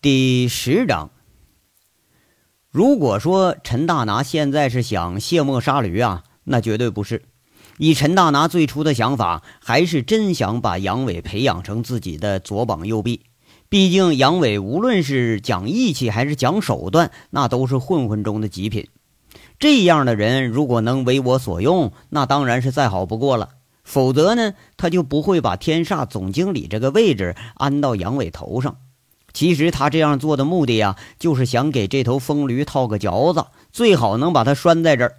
第十章，如果说陈大拿现在是想卸磨杀驴啊，那绝对不是。以陈大拿最初的想法，还是真想把杨伟培养成自己的左膀右臂。毕竟杨伟无论是讲义气还是讲手段，那都是混混中的极品。这样的人如果能为我所用，那当然是再好不过了。否则呢，他就不会把天煞总经理这个位置安到杨伟头上。其实他这样做的目的呀，就是想给这头疯驴套个嚼子，最好能把他拴在这儿。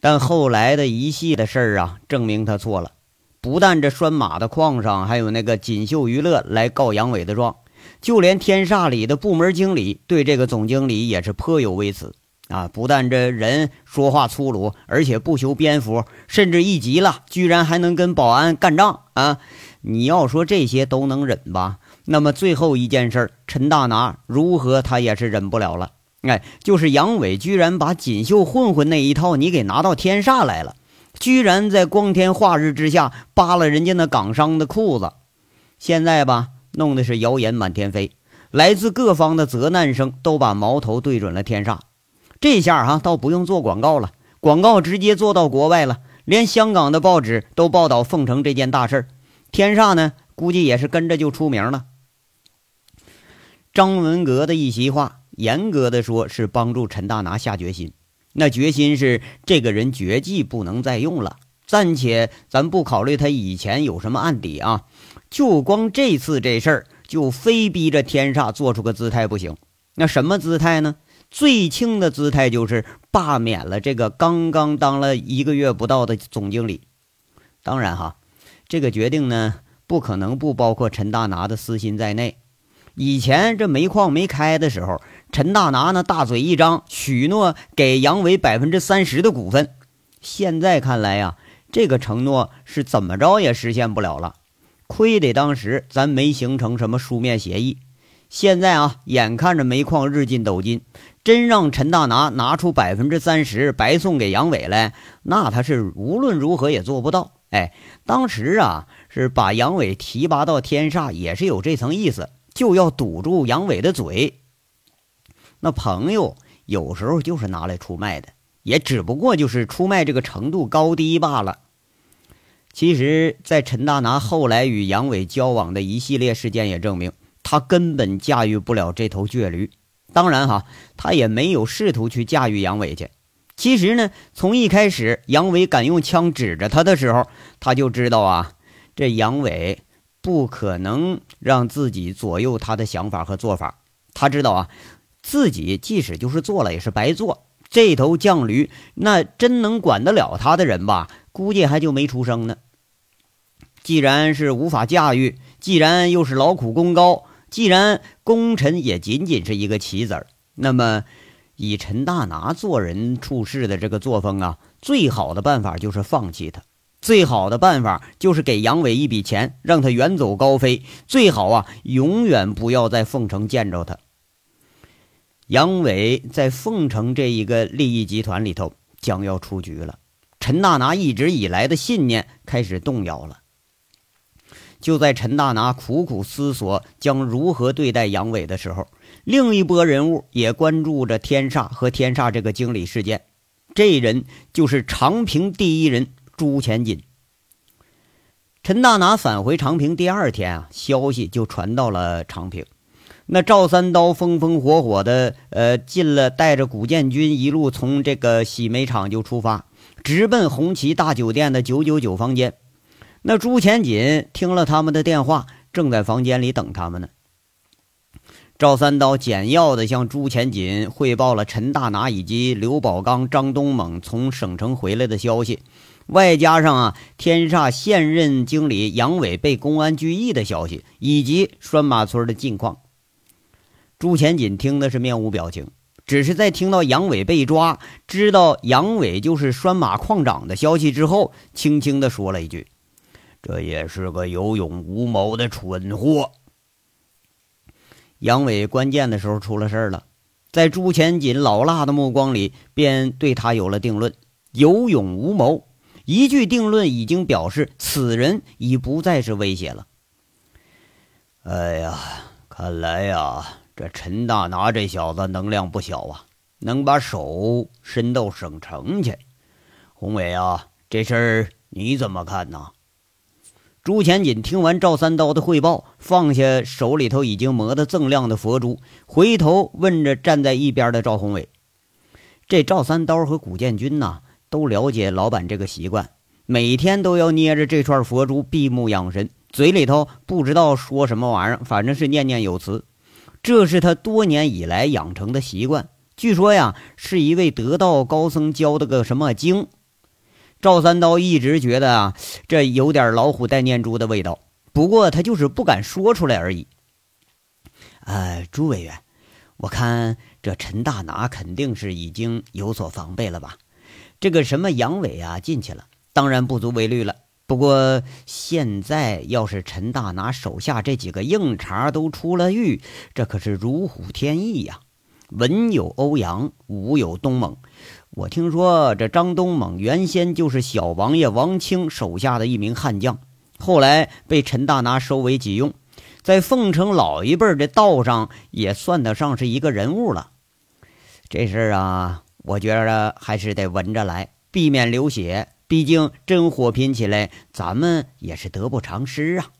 但后来的一系的事儿啊，证明他错了。不但这拴马的矿上还有那个锦绣娱乐来告杨伟的状，就连天煞里的部门经理对这个总经理也是颇有微词啊！不但这人说话粗鲁，而且不修边幅，甚至一急了，居然还能跟保安干仗啊！你要说这些都能忍吧？那么最后一件事，陈大拿如何他也是忍不了了。哎，就是杨伟居然把锦绣混混那一套你给拿到天煞来了，居然在光天化日之下扒了人家那港商的裤子。现在吧，弄的是谣言满天飞，来自各方的责难声都把矛头对准了天煞。这下哈倒不用做广告了，广告直接做到国外了，连香港的报纸都报道凤城这件大事儿天煞呢，估计也是跟着就出名了。张文革的一席话，严格的说是帮助陈大拿下决心。那决心是这个人绝技不能再用了。暂且咱不考虑他以前有什么案底啊，就光这次这事儿，就非逼着天煞做出个姿态不行。那什么姿态呢？最轻的姿态就是罢免了这个刚刚当了一个月不到的总经理。当然哈，这个决定呢，不可能不包括陈大拿的私心在内。以前这煤矿没开的时候，陈大拿那大嘴一张，许诺给杨伟百分之三十的股份。现在看来呀，这个承诺是怎么着也实现不了了。亏得当时咱没形成什么书面协议。现在啊，眼看着煤矿日进斗金，真让陈大拿拿出百分之三十白送给杨伟来，那他是无论如何也做不到。哎，当时啊，是把杨伟提拔到天煞，也是有这层意思。就要堵住杨伟的嘴。那朋友有时候就是拿来出卖的，也只不过就是出卖这个程度高低罢了。其实，在陈大拿后来与杨伟交往的一系列事件也证明，他根本驾驭不了这头倔驴。当然哈，他也没有试图去驾驭杨伟去。其实呢，从一开始杨伟敢用枪指着他的时候，他就知道啊，这杨伟。不可能让自己左右他的想法和做法。他知道啊，自己即使就是做了也是白做。这头犟驴，那真能管得了他的人吧？估计还就没出生呢。既然是无法驾驭，既然又是劳苦功高，既然功臣也仅仅是一个棋子儿，那么以陈大拿做人处事的这个作风啊，最好的办法就是放弃他。最好的办法就是给杨伟一笔钱，让他远走高飞。最好啊，永远不要在凤城见着他。杨伟在凤城这一个利益集团里头将要出局了，陈大拿一直以来的信念开始动摇了。就在陈大拿苦苦思索将如何对待杨伟的时候，另一波人物也关注着天煞和天煞这个经理事件。这人就是长平第一人。朱前锦，陈大拿返回长平第二天啊，消息就传到了长平。那赵三刀风风火火的，呃，进了，带着古建军一路从这个洗煤厂就出发，直奔红旗大酒店的九九九房间。那朱前锦听了他们的电话，正在房间里等他们呢。赵三刀简要的向朱前锦汇报了陈大拿以及刘宝刚、张东猛从省城回来的消息。外加上啊，天煞现任经理杨伟被公安拘役的消息，以及拴马村的近况，朱前锦听的是面无表情，只是在听到杨伟被抓，知道杨伟就是拴马矿长的消息之后，轻轻的说了一句：“这也是个有勇无谋的蠢货。”杨伟关键的时候出了事了，在朱前锦老辣的目光里，便对他有了定论：有勇无谋。一句定论已经表示，此人已不再是威胁了。哎呀，看来呀，这陈大拿这小子能量不小啊，能把手伸到省城去。宏伟啊，这事儿你怎么看呢？朱前锦听完赵三刀的汇报，放下手里头已经磨得锃亮的佛珠，回头问着站在一边的赵宏伟。这赵三刀和古建军呐，都了解老板这个习惯，每天都要捏着这串佛珠闭目养神，嘴里头不知道说什么玩意儿，反正是念念有词。这是他多年以来养成的习惯。据说呀，是一位得道高僧教的个什么经。赵三刀一直觉得啊，这有点老虎带念珠的味道，不过他就是不敢说出来而已。呃，朱委员，我看这陈大拿肯定是已经有所防备了吧？这个什么杨伟啊进去了，当然不足为虑了。不过现在要是陈大拿手下这几个硬茬都出了狱，这可是如虎添翼呀！文有欧阳，武有东猛。我听说这张东猛原先就是小王爷王清手下的一名悍将，后来被陈大拿收为己用，在凤城老一辈的道上也算得上是一个人物了。这事儿啊，我觉着还是得稳着来，避免流血。毕竟真火拼起来，咱们也是得不偿失啊。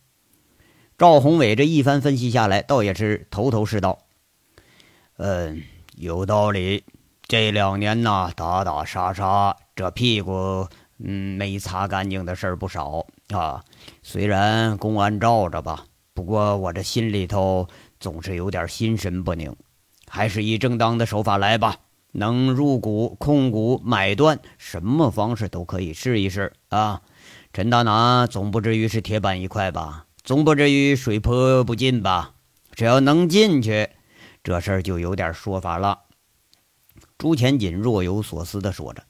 赵宏伟这一番分析下来，倒也是头头是道。嗯，有道理。这两年呐，打打杀杀，这屁股嗯没擦干净的事儿不少啊。虽然公安罩着吧，不过我这心里头总是有点心神不宁。还是以正当的手法来吧，能入股、控股、买断，什么方式都可以试一试啊。陈大拿总不至于是铁板一块吧？总不至于水泼不进吧？只要能进去，这事儿就有点说法了。朱前锦若有所思地说着：“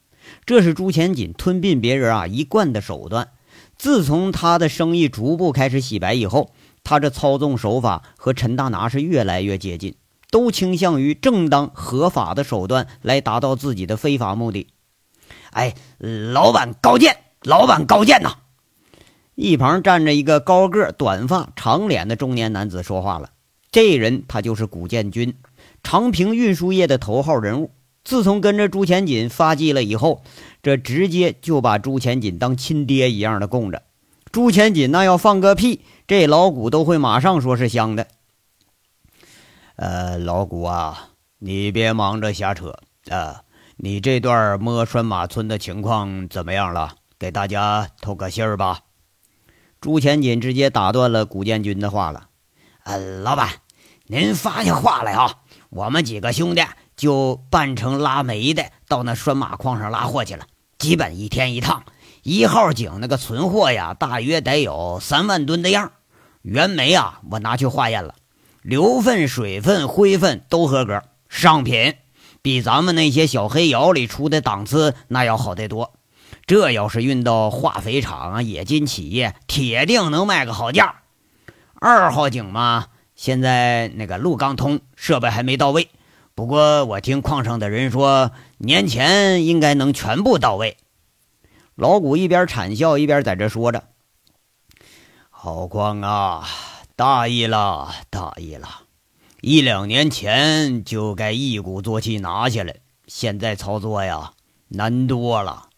这是朱前锦吞并别人啊一贯的手段。自从他的生意逐步开始洗白以后，他这操纵手法和陈大拿是越来越接近，都倾向于正当合法的手段来达到自己的非法目的。”哎，老板高见！老板高见呐！一旁站着一个高个、短发、长脸的中年男子说话了。这人他就是古建军，长平运输业的头号人物。自从跟着朱前锦发迹了以后，这直接就把朱前锦当亲爹一样的供着。朱前锦那要放个屁，这老古都会马上说是香的。呃，老古啊，你别忙着瞎扯啊！你这段摸拴马村的情况怎么样了？给大家透个信儿吧。朱前锦直接打断了古建军的话了。呃，老板，您发下话来啊！我们几个兄弟。就扮成拉煤的，到那拴马矿上拉货去了。基本一天一趟，一号井那个存货呀，大约得有三万吨的样。原煤啊，我拿去化验了，硫分、水分、灰分都合格，上品，比咱们那些小黑窑里出的档次那要好得多。这要是运到化肥厂啊、冶金企业，铁定能卖个好价。二号井嘛，现在那个路刚通，设备还没到位。不过我听矿上的人说，年前应该能全部到位。老谷一边惨笑一边在这说着：“好矿啊，大意了，大意了！一两年前就该一鼓作气拿下来，现在操作呀难多了。”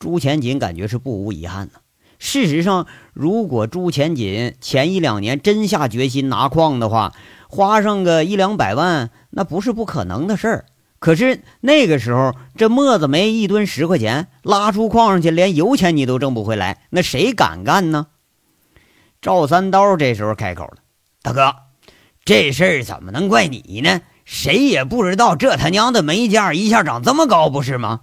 朱前锦感觉是不无遗憾呢。事实上，如果朱前锦前一两年真下决心拿矿的话，花上个一两百万，那不是不可能的事儿。可是那个时候，这墨子煤一吨十块钱，拉出矿上去，连油钱你都挣不回来，那谁敢干呢？赵三刀这时候开口了：“大哥，这事儿怎么能怪你呢？谁也不知道这他娘的煤价一下涨这么高，不是吗？”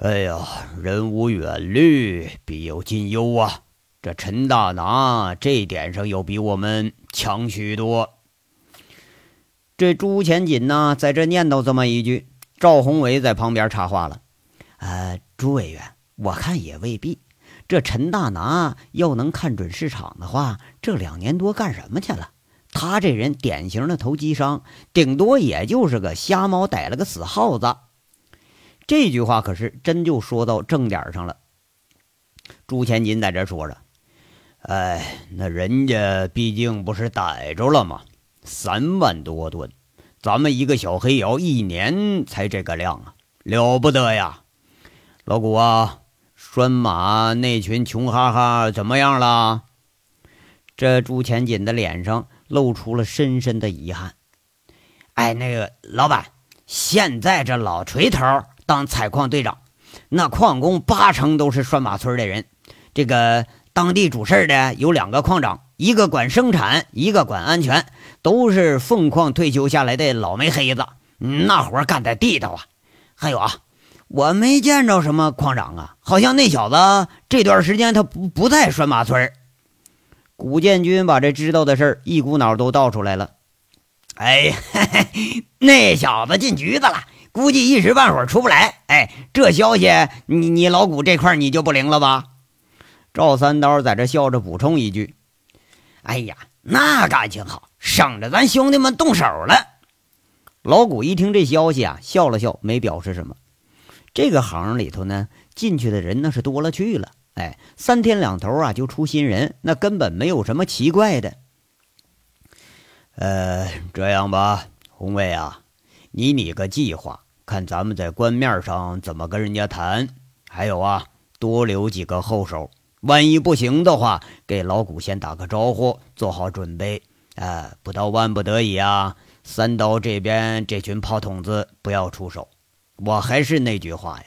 哎呀，人无远虑，必有近忧啊。这陈大拿这点上又比我们强许多。这朱前锦呢，在这念叨这么一句，赵宏伟在旁边插话了：“呃，朱委员，我看也未必。这陈大拿要能看准市场的话，这两年多干什么去了？他这人典型的投机商，顶多也就是个瞎猫逮了个死耗子。这句话可是真就说到正点上了。朱千金在这说着。哎，那人家毕竟不是逮着了吗？三万多吨，咱们一个小黑窑一年才这个量啊，了不得呀！老谷啊，拴马那群穷哈哈怎么样了？这朱前锦的脸上露出了深深的遗憾。哎，那个老板，现在这老锤头当采矿队长，那矿工八成都是拴马村的人，这个。当地主事的有两个矿长，一个管生产，一个管安全，都是凤矿退休下来的老煤黑子，那活干的地道啊。还有啊，我没见着什么矿长啊，好像那小子这段时间他不不在拴马村。古建军把这知道的事儿一股脑都倒出来了。哎，那小子进局子了，估计一时半会儿出不来。哎，这消息你你老古这块你就不灵了吧？赵三刀在这笑着补充一句：“哎呀，那感情好，省着咱兄弟们动手了。”老谷一听这消息啊，笑了笑，没表示什么。这个行里头呢，进去的人那是多了去了。哎，三天两头啊就出新人，那根本没有什么奇怪的。呃，这样吧，红卫啊，你拟个计划，看咱们在官面上怎么跟人家谈。还有啊，多留几个后手。万一不行的话，给老谷先打个招呼，做好准备。啊，不到万不得已啊，三刀这边这群炮筒子不要出手。我还是那句话呀，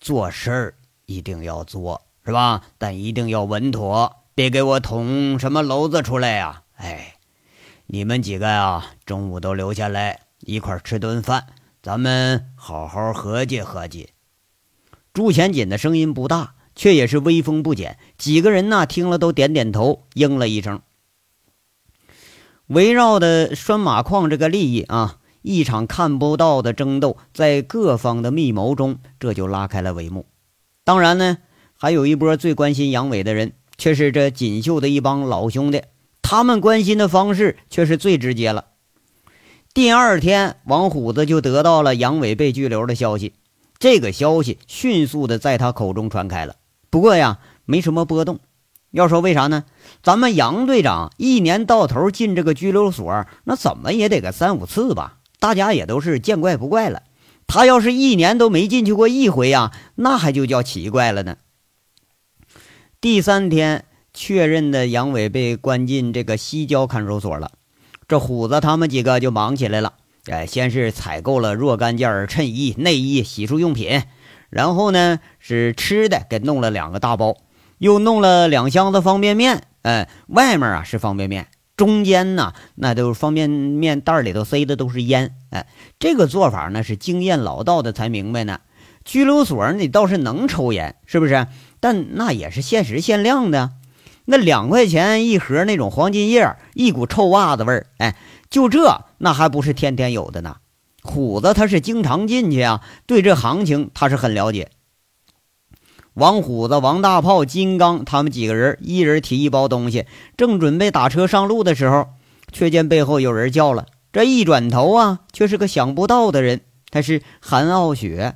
做事儿一定要做，是吧？但一定要稳妥，别给我捅什么娄子出来呀！哎，你们几个呀，中午都留下来一块儿吃顿饭，咱们好好合计合计。朱前锦的声音不大。却也是威风不减，几个人呢听了都点点头，应了一声。围绕的拴马矿这个利益啊，一场看不到的争斗，在各方的密谋中，这就拉开了帷幕。当然呢，还有一波最关心杨伟的人，却是这锦绣的一帮老兄弟，他们关心的方式却是最直接了。第二天，王虎子就得到了杨伟被拘留的消息，这个消息迅速的在他口中传开了。不过呀，没什么波动。要说为啥呢？咱们杨队长一年到头进这个拘留所，那怎么也得个三五次吧？大家也都是见怪不怪了。他要是一年都没进去过一回呀，那还就叫奇怪了呢。第三天确认的杨伟被关进这个西郊看守所了，这虎子他们几个就忙起来了。哎，先是采购了若干件衬衣、内衣、洗漱用品。然后呢，是吃的，给弄了两个大包，又弄了两箱子方便面。哎，外面啊是方便面，中间呢那都是方便面袋里头塞的都是烟。哎，这个做法呢是经验老道的才明白呢。拘留所你倒是能抽烟，是不是？但那也是限时限量的。那两块钱一盒那种黄金叶，一股臭袜子味儿。哎，就这那还不是天天有的呢。虎子他是经常进去啊，对这行情他是很了解。王虎子、王大炮、金刚他们几个人，一人提一包东西，正准备打车上路的时候，却见背后有人叫了。这一转头啊，却是个想不到的人，他是韩傲雪。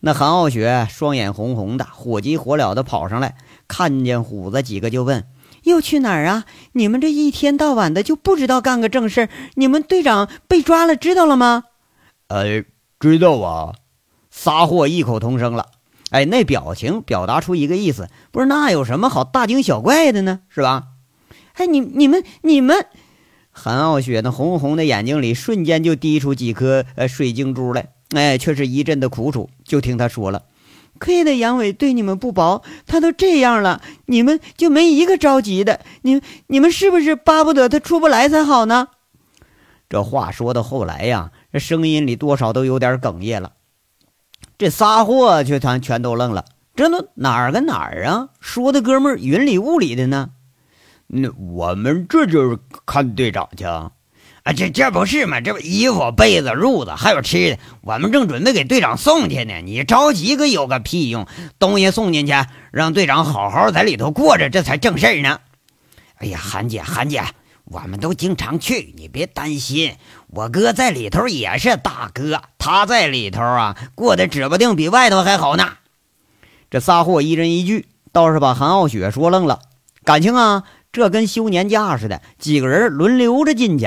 那韩傲雪双眼红红的，火急火燎的跑上来，看见虎子几个就问。又去哪儿啊？你们这一天到晚的就不知道干个正事你们队长被抓了，知道了吗？呃，知道啊。撒货异口同声了。哎，那表情表达出一个意思，不是那有什么好大惊小怪的呢？是吧？哎，你你们你们，韩傲雪那红红的眼睛里瞬间就滴出几颗呃水晶珠来。哎，却是一阵的苦楚。就听他说了。亏得杨伟对你们不薄，他都这样了，你们就没一个着急的。你你们是不是巴不得他出不来才好呢？这话说到后来呀，这声音里多少都有点哽咽了。这仨货却全全都愣了，这都哪儿跟哪儿啊？说的哥们儿云里雾里的呢。那我们这就是看队长去啊？啊。这这不是吗？这不衣服、被子、褥子，还有吃的，我们正准备给队长送去呢。你着急个有个屁用！东西送进去，让队长好好在里头过着，这才正事儿呢。哎呀，韩姐，韩姐，我们都经常去，你别担心。我哥在里头也是大哥，他在里头啊，过得指不定比外头还好呢。这仨货一人一句，倒是把韩傲雪说愣了。感情啊，这跟休年假似的，几个人轮流着进去。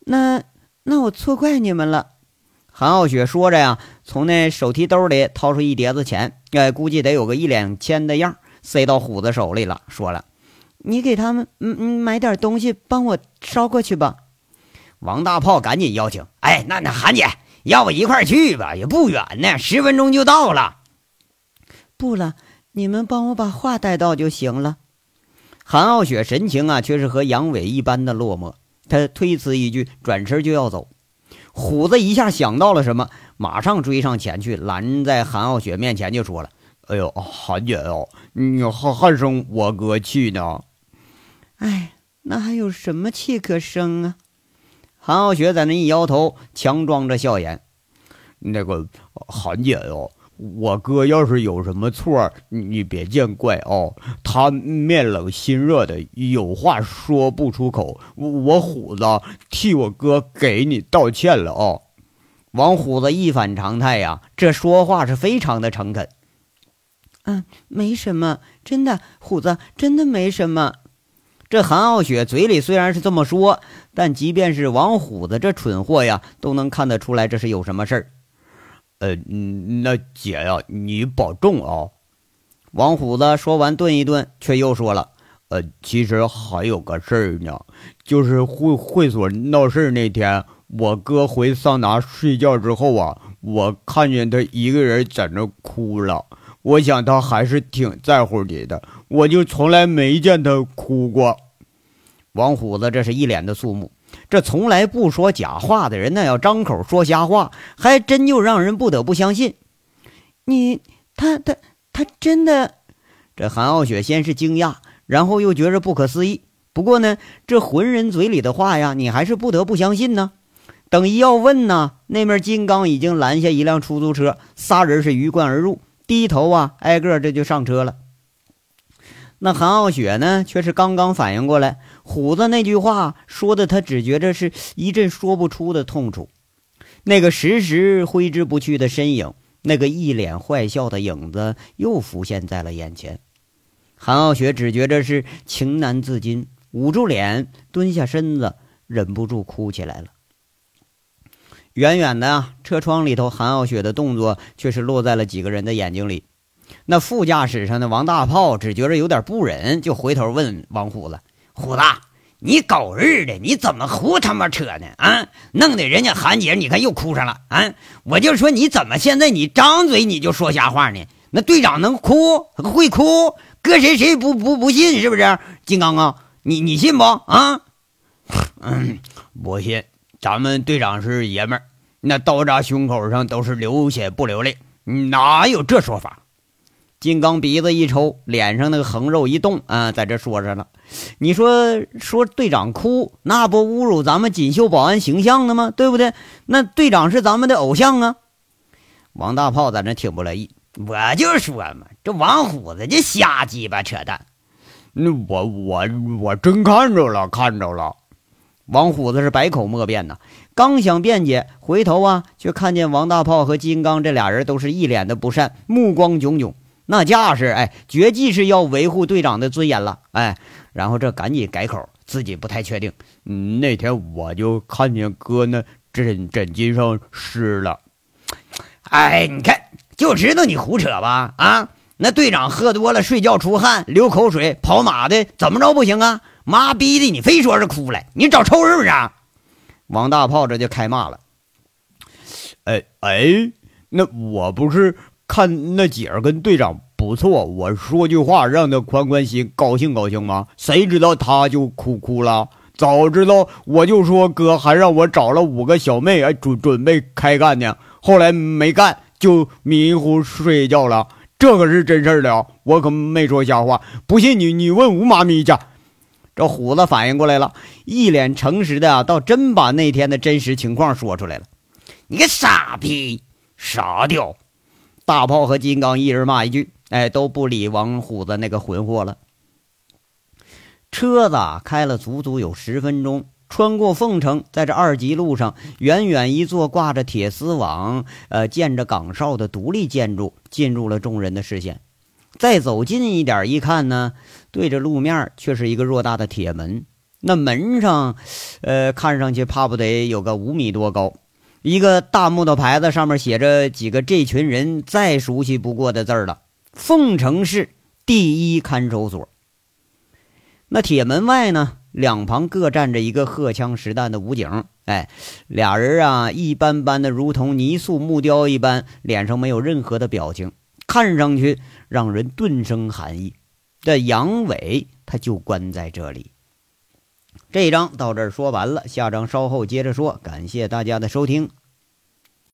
那那我错怪你们了。韩傲雪说着呀，从那手提兜里掏出一叠子钱，哎，估计得有个一两千的样，塞到虎子手里了。说了：“你给他们嗯嗯买点东西，帮我捎过去吧。”王大炮赶紧邀请：“哎，那那韩姐，要不一块去吧？也不远呢，十分钟就到了。”不了，你们帮我把话带到就行了。韩傲雪神情啊，却是和杨伟一般的落寞。他推辞一句，转身就要走。虎子一下想到了什么，马上追上前去，拦在韩傲雪面前，就说了：“哎呦，韩姐哦，你还还生我哥气呢？哎，那还有什么气可生啊？”韩傲雪在那一摇头，强装着笑颜：“那个韩姐哦。”我哥要是有什么错，你别见怪哦。他面冷心热的，有话说不出口。我虎子替我哥给你道歉了哦。王虎子一反常态呀，这说话是非常的诚恳。嗯，没什么，真的，虎子真的没什么。这韩傲雪嘴里虽然是这么说，但即便是王虎子这蠢货呀，都能看得出来这是有什么事儿。呃，那姐呀，你保重啊！王虎子说完，顿一顿，却又说了：“呃，其实还有个事儿呢，就是会会所闹事那天，我哥回桑拿睡觉之后啊，我看见他一个人在那哭了。我想他还是挺在乎你的，我就从来没见他哭过。”王虎子这是一脸的肃穆。这从来不说假话的人，那要张口说瞎话，还真就让人不得不相信。你他他他真的？这韩傲雪先是惊讶，然后又觉着不可思议。不过呢，这浑人嘴里的话呀，你还是不得不相信呢。等一要问呢，那面金刚已经拦下一辆出租车，仨人是鱼贯而入，低头啊，挨个这就上车了。那韩傲雪呢，却是刚刚反应过来。虎子那句话说的，他只觉着是一阵说不出的痛楚。那个时时挥之不去的身影，那个一脸坏笑的影子，又浮现在了眼前。韩傲雪只觉着是情难自禁，捂住脸，蹲下身子，忍不住哭起来了。远远的，车窗里头，韩傲雪的动作却是落在了几个人的眼睛里。那副驾驶上的王大炮只觉着有点不忍，就回头问王虎子。虎子，你狗日的，你怎么胡他妈扯呢？啊，弄得人家韩姐，你看又哭上了啊！我就说你怎么现在你张嘴你就说瞎话呢？那队长能哭会哭，搁谁谁不不不信是不是？金刚啊，你你信不啊？嗯，不信。咱们队长是爷们儿，那刀扎胸口上都是流血不流泪，哪有这说法？金刚鼻子一抽，脸上那个横肉一动啊，在这说着呢。你说说队长哭，那不侮辱咱们锦绣保安形象的吗？对不对？那队长是咱们的偶像啊！王大炮在那挺不乐意，我就说嘛，这王虎子这瞎鸡巴扯淡。那我我我真看着了，看着了。王虎子是百口莫辩呐，刚想辩解，回头啊，却看见王大炮和金刚这俩人都是一脸的不善，目光炯炯。那架势，哎，绝技是要维护队长的尊严了，哎，然后这赶紧改口，自己不太确定。嗯，那天我就看见哥那枕枕巾上湿了。哎，你看，就知道你胡扯吧？啊，那队长喝多了，睡觉出汗，流口水，跑马的，怎么着不行啊？妈逼的，你非说是哭了，你找抽是不是？王大炮这就开骂了。哎哎，那我不是。看那姐儿跟队长不错，我说句话让他宽宽心，高兴高兴吗？谁知道他就哭哭了。早知道我就说哥，还让我找了五个小妹，哎，准准备开干呢。后来没干，就迷糊睡觉了。这可是真事儿了，我可没说瞎话。不信你你问吴妈咪去。这虎子反应过来了，一脸诚实的啊，倒真把那天的真实情况说出来了。你个傻逼，傻屌！大炮和金刚一人骂一句，哎，都不理王虎子那个混货了。车子开了足足有十分钟，穿过凤城，在这二级路上，远远一座挂着铁丝网、呃建着岗哨的独立建筑进入了众人的视线。再走近一点一看呢，对着路面却是一个偌大的铁门。那门上，呃，看上去怕不得有个五米多高。一个大木头牌子上面写着几个这群人再熟悉不过的字儿了：“凤城市第一看守所。”那铁门外呢，两旁各站着一个荷枪实弹的武警。哎，俩人啊，一般般的，如同泥塑木雕一般，脸上没有任何的表情，看上去让人顿生寒意。这杨伟他就关在这里。这一章到这儿说完了，下章稍后接着说。感谢大家的收听。